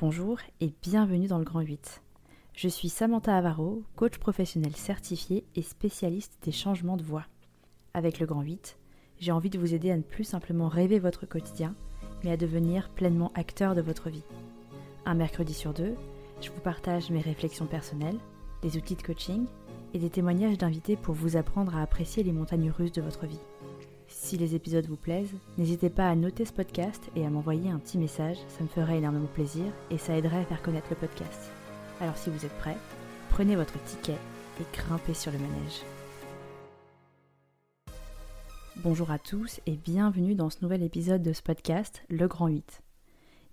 Bonjour et bienvenue dans le Grand 8. Je suis Samantha Avaro, coach professionnel certifié et spécialiste des changements de voix. Avec le Grand 8, j'ai envie de vous aider à ne plus simplement rêver votre quotidien, mais à devenir pleinement acteur de votre vie. Un mercredi sur deux, je vous partage mes réflexions personnelles, des outils de coaching et des témoignages d'invités pour vous apprendre à apprécier les montagnes russes de votre vie. Si les épisodes vous plaisent, n'hésitez pas à noter ce podcast et à m'envoyer un petit message, ça me ferait énormément plaisir et ça aiderait à faire connaître le podcast. Alors si vous êtes prêts, prenez votre ticket et grimpez sur le manège. Bonjour à tous et bienvenue dans ce nouvel épisode de ce podcast, Le Grand 8.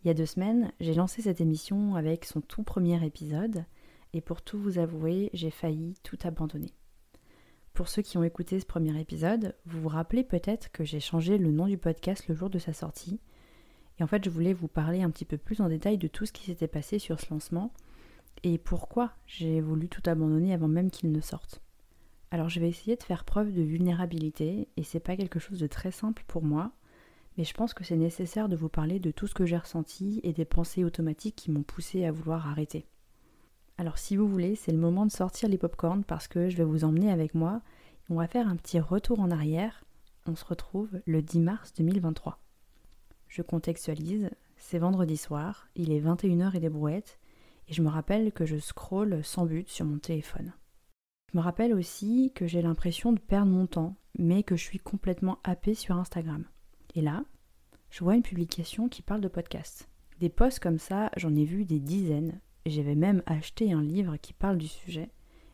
Il y a deux semaines, j'ai lancé cette émission avec son tout premier épisode et pour tout vous avouer, j'ai failli tout abandonner. Pour ceux qui ont écouté ce premier épisode, vous vous rappelez peut-être que j'ai changé le nom du podcast le jour de sa sortie. Et en fait, je voulais vous parler un petit peu plus en détail de tout ce qui s'était passé sur ce lancement et pourquoi j'ai voulu tout abandonner avant même qu'il ne sorte. Alors, je vais essayer de faire preuve de vulnérabilité et c'est pas quelque chose de très simple pour moi, mais je pense que c'est nécessaire de vous parler de tout ce que j'ai ressenti et des pensées automatiques qui m'ont poussé à vouloir arrêter. Alors si vous voulez, c'est le moment de sortir les popcorns parce que je vais vous emmener avec moi. On va faire un petit retour en arrière. On se retrouve le 10 mars 2023. Je contextualise, c'est vendredi soir, il est 21h et des brouettes, et je me rappelle que je scrolle sans but sur mon téléphone. Je me rappelle aussi que j'ai l'impression de perdre mon temps, mais que je suis complètement happée sur Instagram. Et là, je vois une publication qui parle de podcast. Des posts comme ça, j'en ai vu des dizaines, j'avais même acheté un livre qui parle du sujet,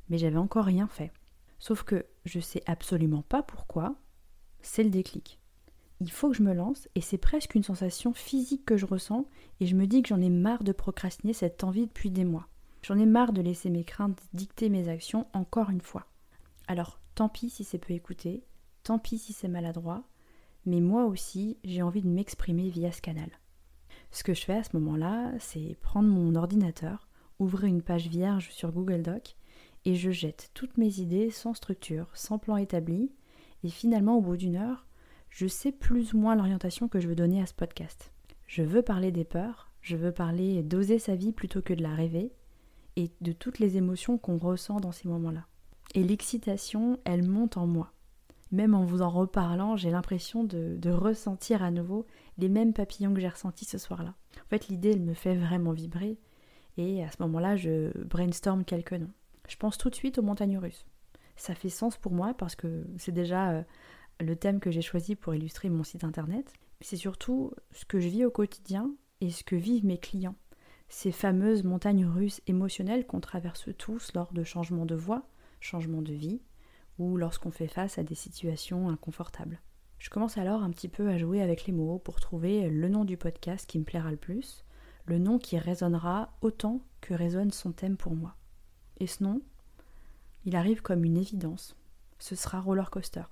mais j'avais encore rien fait. Sauf que je sais absolument pas pourquoi, c'est le déclic. Il faut que je me lance et c'est presque une sensation physique que je ressens et je me dis que j'en ai marre de procrastiner cette envie depuis des mois. J'en ai marre de laisser mes craintes dicter mes actions encore une fois. Alors tant pis si c'est peu écouté, tant pis si c'est maladroit, mais moi aussi j'ai envie de m'exprimer via ce canal. Ce que je fais à ce moment-là, c'est prendre mon ordinateur, ouvrir une page vierge sur Google Doc et je jette toutes mes idées sans structure, sans plan établi. Et finalement, au bout d'une heure, je sais plus ou moins l'orientation que je veux donner à ce podcast. Je veux parler des peurs, je veux parler d'oser sa vie plutôt que de la rêver, et de toutes les émotions qu'on ressent dans ces moments-là. Et l'excitation, elle monte en moi même en vous en reparlant, j'ai l'impression de, ressentir à nouveau les mêmes papillons que j'ai ressentis ce soir-là. En fait, l'idée, elle me fait vraiment vibrer. Et à ce moment-là, je brainstorm quelques noms. Je pense tout de suite aux montagnes russes. Ça fait sens pour moi parce que c'est déjà euh, le thème que j'ai choisi pour illustrer mon site internet. C'est surtout ce que je vis au quotidien et ce que vivent mes clients. Ces fameuses montagnes russes émotionnelles qu'on traverse tous lors de changements de voie, changements de vie, ou lorsqu'on fait face à des situations inconfortables. Je commence alors un petit peu à jouer avec les mots pour trouver le nom du podcast qui me plaira le plus, le nom qui résonnera autant que résonne son thème pour moi. Et ce nom, il arrive comme une évidence. Ce sera Roller Coaster.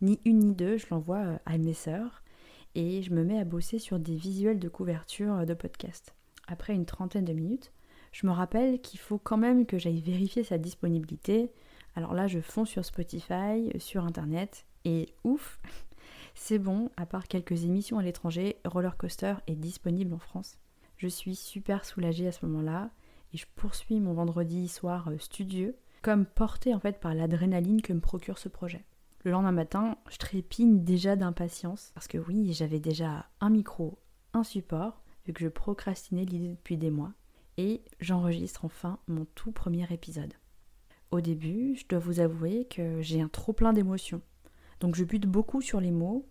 Ni une ni deux, je l'envoie à mes sœurs et je me mets à bosser sur des visuels de couverture de podcast. Après une trentaine de minutes, je me rappelle qu'il faut quand même que j'aille vérifier sa disponibilité, alors là, je fonds sur Spotify, sur Internet, et ouf, c'est bon, à part quelques émissions à l'étranger, Roller Coaster est disponible en France. Je suis super soulagée à ce moment-là, et je poursuis mon vendredi soir euh, studieux, comme portée en fait par l'adrénaline que me procure ce projet. Le lendemain matin, je trépigne déjà d'impatience, parce que oui, j'avais déjà un micro, un support, vu que je procrastinais l'idée depuis des mois, et j'enregistre enfin mon tout premier épisode. Au début, je dois vous avouer que j'ai un trop plein d'émotions. Donc je bute beaucoup sur les mots.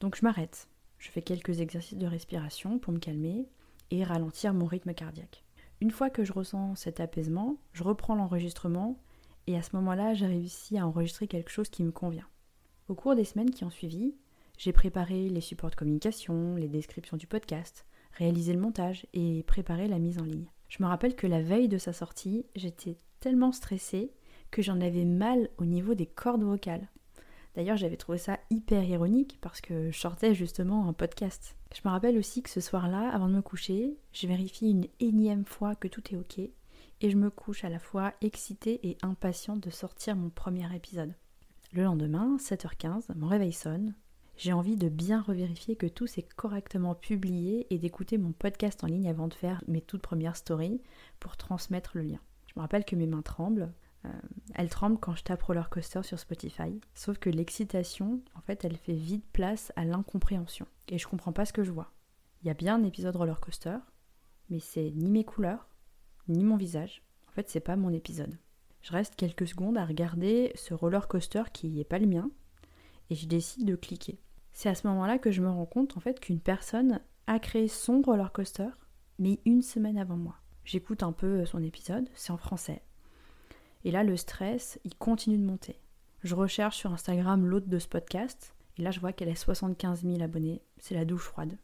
Donc je m'arrête. Je fais quelques exercices de respiration pour me calmer et ralentir mon rythme cardiaque. Une fois que je ressens cet apaisement, je reprends l'enregistrement et à ce moment-là, j'ai réussi à enregistrer quelque chose qui me convient. Au cours des semaines qui ont suivi, j'ai préparé les supports de communication, les descriptions du podcast, réalisé le montage et préparé la mise en ligne. Je me rappelle que la veille de sa sortie, j'étais tellement stressée que j'en avais mal au niveau des cordes vocales. D'ailleurs, j'avais trouvé ça hyper ironique parce que je sortais justement un podcast. Je me rappelle aussi que ce soir-là, avant de me coucher, je vérifie une énième fois que tout est ok et je me couche à la fois excitée et impatiente de sortir mon premier épisode. Le lendemain, 7h15, mon réveil sonne. j'ai envie de bien revérifier que tout s'est correctement publié et d'écouter mon podcast en ligne avant de faire mes toutes premières stories pour transmettre le lien. Je me rappelle que mes mains tremblent. Euh, elles tremblent quand je tape roller coaster sur Spotify. Sauf que l'excitation, en fait, elle fait vite place à l'incompréhension. Et je comprends pas ce que je vois. Il y a bien un épisode roller coaster, mais c'est ni mes couleurs, ni mon visage. En fait, c'est pas mon épisode. Je reste quelques secondes à regarder ce roller coaster qui n'est pas le mien, et je décide de cliquer. C'est à ce moment-là que je me rends compte en fait qu'une personne a créé son roller coaster, mais une semaine avant moi. J'écoute un peu son épisode, c'est en français. Et là, le stress, il continue de monter. Je recherche sur Instagram l'hôte de ce podcast, et là, je vois qu'elle a 75 000 abonnés. C'est la douche froide.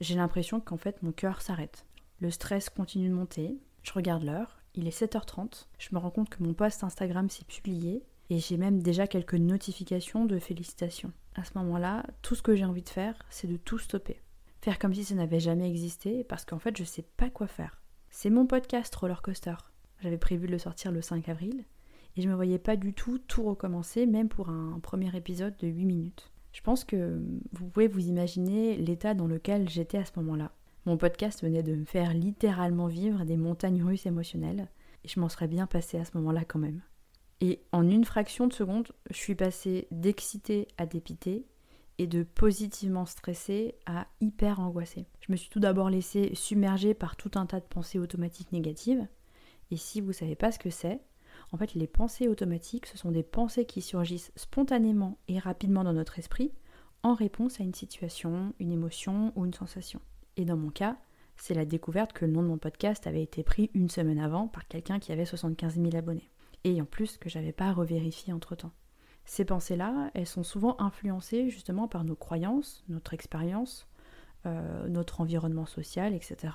J'ai l'impression qu'en fait, mon cœur s'arrête. Le stress continue de monter. Je regarde l'heure. Il est 7h30. Je me rends compte que mon post Instagram s'est publié et j'ai même déjà quelques notifications de félicitations. À ce moment-là, tout ce que j'ai envie de faire, c'est de tout stopper. Faire comme si ça n'avait jamais existé, parce qu'en fait, je sais pas quoi faire. C'est mon podcast Roller Coaster. J'avais prévu de le sortir le 5 avril, et je me voyais pas du tout tout recommencer, même pour un premier épisode de 8 minutes. Je pense que vous pouvez vous imaginer l'état dans lequel j'étais à ce moment-là. Mon podcast venait de me faire littéralement vivre des montagnes russes émotionnelles, et je m'en serais bien passé à ce moment-là quand même. Et en une fraction de seconde, je suis passée d'excité à dépité et de positivement stressée à hyper angoissée. Je me suis tout d'abord laissée submerger par tout un tas de pensées automatiques négatives. Et si vous savez pas ce que c'est, en fait, les pensées automatiques, ce sont des pensées qui surgissent spontanément et rapidement dans notre esprit en réponse à une situation, une émotion ou une sensation. Et dans mon cas, c'est la découverte que le nom de mon podcast avait été pris une semaine avant par quelqu'un qui avait 75 000 abonnés et en plus que j'avais pas revérifié entre temps. Ces pensées-là, elles sont souvent influencées justement par nos croyances, notre expérience, euh, notre environnement social, etc.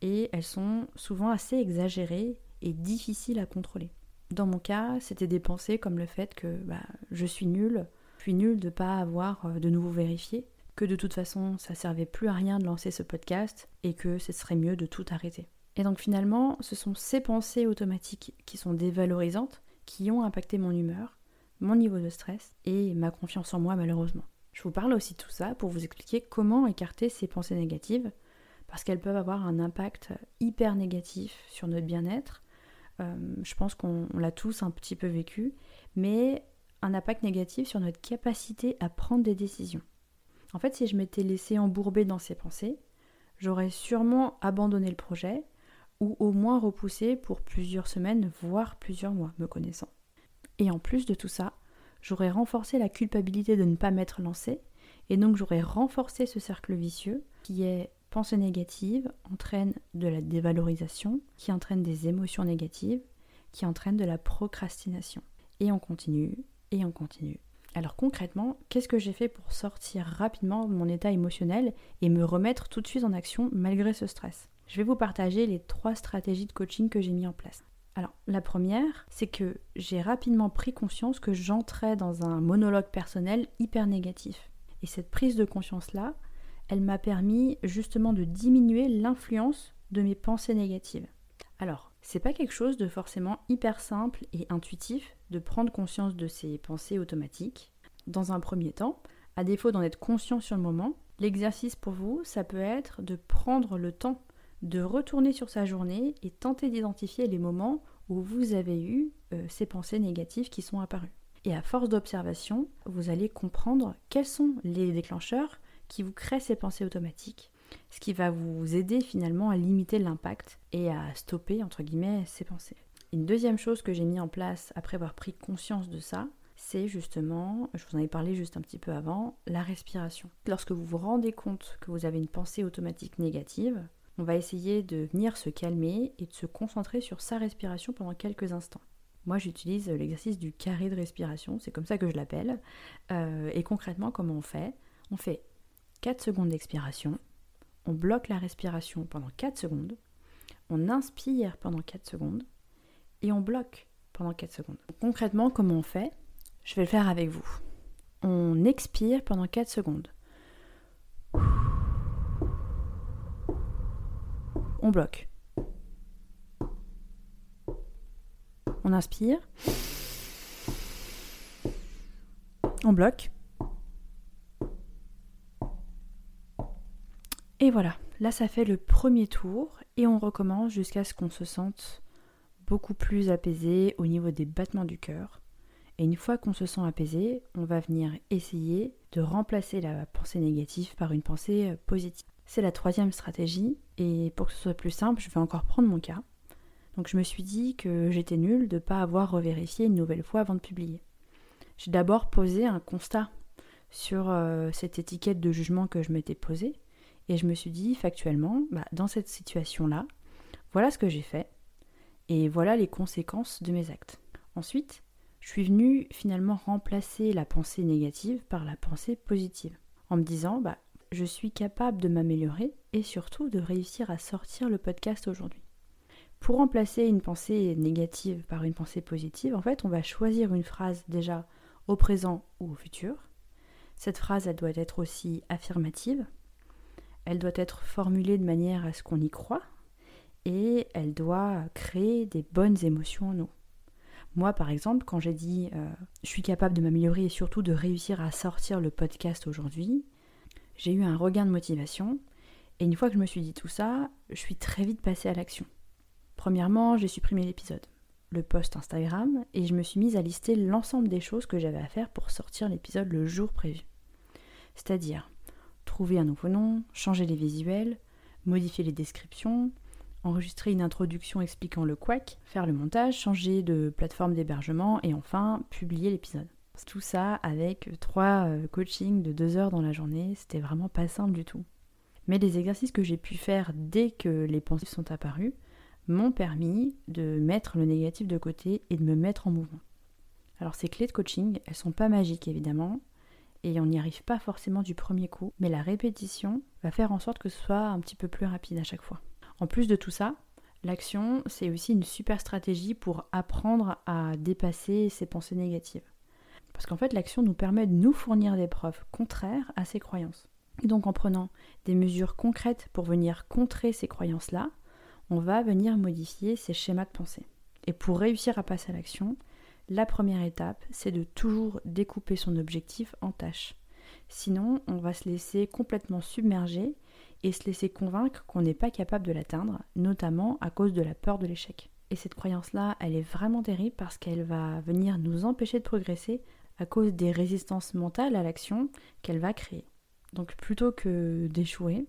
Et elles sont souvent assez exagérées et difficiles à contrôler. Dans mon cas, c'était des pensées comme le fait que bah, je suis nulle, je suis nulle de ne pas avoir euh, de nouveau vérifié, que de toute façon ça servait plus à rien de lancer ce podcast et que ce serait mieux de tout arrêter. Et donc finalement, ce sont ces pensées automatiques qui sont dévalorisantes qui ont impacté mon humeur, mon niveau de stress et ma confiance en moi malheureusement. Je vous parle aussi de tout ça pour vous expliquer comment écarter ces pensées négatives, parce qu'elles peuvent avoir un impact hyper négatif sur notre bien-être. Euh, je pense qu'on l'a tous un petit peu vécu, mais un impact négatif sur notre capacité à prendre des décisions. En fait, si je m'étais laissé embourber dans ces pensées, j'aurais sûrement abandonné le projet, ou au moins repoussé pour plusieurs semaines, voire plusieurs mois, me connaissant. Et en plus de tout ça, j'aurais renforcé la culpabilité de ne pas m'être lancé, et donc j'aurais renforcé ce cercle vicieux qui est pensée négative, entraîne de la dévalorisation, qui entraîne des émotions négatives, qui entraîne de la procrastination. Et on continue, et on continue. Alors concrètement, qu'est-ce que j'ai fait pour sortir rapidement de mon état émotionnel et me remettre tout de suite en action malgré ce stress? Je vais vous partager les trois stratégies de coaching que j'ai mis en place. Alors, la première, c'est que j'ai rapidement pris conscience que j'entrais dans un monologue personnel hyper négatif. Et cette prise de conscience-là, elle m'a permis justement de diminuer l'influence de mes pensées négatives. Alors, c'est pas quelque chose de forcément hyper simple et intuitif de prendre conscience de ces pensées automatiques. Dans un premier temps, à défaut d'en être conscient sur le moment, l'exercice pour vous, ça peut être de prendre le temps de retourner sur sa journée et tenter d'identifier les moments où vous avez eu euh, ces pensées négatives qui sont apparues. Et à force d'observation, vous allez comprendre quels sont les déclencheurs qui vous créent ces pensées automatiques, ce qui va vous aider finalement à limiter l'impact et à stopper, entre guillemets, ces pensées. Une deuxième chose que j'ai mis en place après avoir pris conscience de ça, c'est justement, je vous en ai parlé juste un petit peu avant, la respiration. Lorsque vous vous rendez compte que vous avez une pensée automatique négative, on va essayer de venir se calmer et de se concentrer sur sa respiration pendant quelques instants. Moi, j'utilise l'exercice du carré de respiration, c'est comme ça que je l'appelle. Euh, et concrètement, comment on fait? On fait 4 secondes d'expiration, on bloque la respiration pendant 4 secondes, on inspire pendant 4 secondes et on bloque pendant 4 secondes. Concrètement, comment on fait? Je vais le faire avec vous. On expire pendant 4 secondes. on bloque. On inspire. On bloque. Et voilà, là ça fait le premier tour et on recommence jusqu'à ce qu'on se sente beaucoup plus apaisé au niveau des battements du cœur. Et une fois qu'on se sent apaisé, on va venir essayer de remplacer la pensée négative par une pensée euh, positive. C'est la troisième stratégie et pour que ce soit plus simple, je vais encore prendre mon cas. Donc je me suis dit que j'étais nulle de ne pas avoir revérifié une nouvelle fois avant de publier. J'ai d'abord posé un constat sur euh, cette étiquette de jugement que je m'étais posée et je me suis dit factuellement, bah, dans cette situation-là, voilà ce que j'ai fait et voilà les conséquences de mes actes. Ensuite, je suis venue finalement remplacer la pensée négative par la pensée positive en me disant, bah, je suis capable de m'améliorer et surtout de réussir à sortir le podcast aujourd'hui. Pour remplacer une pensée négative par une pensée positive, en fait, on va choisir une phrase déjà au présent ou au futur. Cette phrase, elle doit être aussi affirmative. Elle doit être formulée de manière à ce qu'on y croit et elle doit créer des bonnes émotions en nous. Moi, par exemple, quand j'ai dit euh, je suis capable de m'améliorer et surtout de réussir à sortir le podcast aujourd'hui, j'ai eu un regain de motivation. Et une fois que je me suis dit tout ça, je suis très vite passée à l'action. Premièrement, j'ai supprimé l'épisode, le post Instagram, et je me suis mise à lister l'ensemble des choses que j'avais à faire pour sortir l'épisode le jour prévu. C'est-à-dire trouver un nouveau nom, changer les visuels, modifier les descriptions, enregistrer une introduction expliquant le quack, faire le montage, changer de plateforme d'hébergement et enfin publier l'épisode. Tout ça avec trois euh, coachings de deux heures dans la journée, c'était vraiment pas simple du tout. Mais les exercices que j'ai pu faire dès que les pensées sont apparues m'ont permis de mettre le négatif de côté et de me mettre en mouvement. Alors ces clés de coaching, elles sont pas magiques évidemment, et on n'y arrive pas forcément du premier coup, mais la répétition va faire en sorte que ce soit un petit peu plus rapide à chaque fois. En plus de tout ça, l'action, c'est aussi une super stratégie pour apprendre à dépasser ses pensées négatives. Parce qu'en fait, l'action nous permet de nous fournir des preuves contraires à ces croyances. Et donc en prenant des mesures concrètes pour venir contrer ces croyances-là, on va venir modifier ces schémas de pensée. Et pour réussir à passer à l'action, la première étape, c'est de toujours découper son objectif en tâches. Sinon, on va se laisser complètement submerger et se laisser convaincre qu'on n'est pas capable de l'atteindre, notamment à cause de la peur de l'échec. Et cette croyance-là, elle est vraiment terrible parce qu'elle va venir nous empêcher de progresser à cause des résistances mentales à l'action qu'elle va créer. Donc plutôt que d'échouer,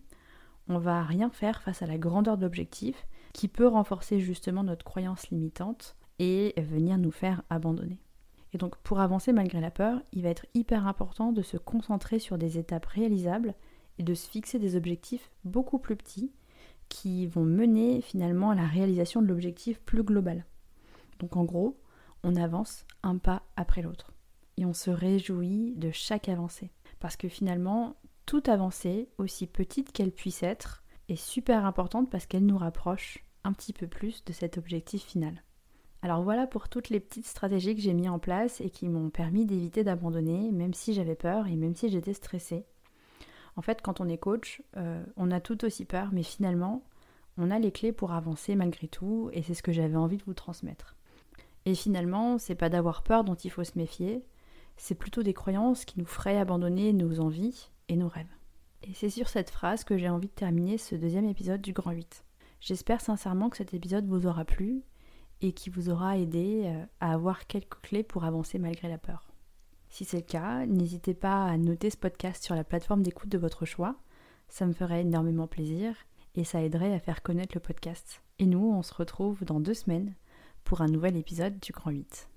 on va rien faire face à la grandeur de l'objectif qui peut renforcer justement notre croyance limitante et venir nous faire abandonner. Et donc pour avancer malgré la peur, il va être hyper important de se concentrer sur des étapes réalisables et de se fixer des objectifs beaucoup plus petits qui vont mener finalement à la réalisation de l'objectif plus global. Donc en gros, on avance un pas après l'autre et on se réjouit de chaque avancée. Parce que finalement, toute avancée, aussi petite qu'elle puisse être, est super importante parce qu'elle nous rapproche un petit peu plus de cet objectif final. Alors voilà pour toutes les petites stratégies que j'ai mis en place et qui m'ont permis d'éviter d'abandonner, même si j'avais peur et même si j'étais stressée. En fait, quand on est coach, euh, on a tout aussi peur, mais finalement, on a les clés pour avancer malgré tout, et c'est ce que j'avais envie de vous transmettre. Et finalement, c'est pas d'avoir peur dont il faut se méfier, c'est plutôt des croyances qui nous feraient abandonner nos envies et nos rêves. Et c'est sur cette phrase que j'ai envie de terminer ce deuxième épisode du Grand 8. J'espère sincèrement que cet épisode vous aura plu et qui vous aura aidé euh, à avoir quelques clés pour avancer malgré la peur. Si c'est le cas, n'hésitez pas à noter ce podcast sur la plateforme d'écoute de votre choix. Ça me ferait énormément plaisir et ça aiderait à faire connaître le podcast. Et nous, on se retrouve dans deux semaines pour un nouvel épisode du Grand 8.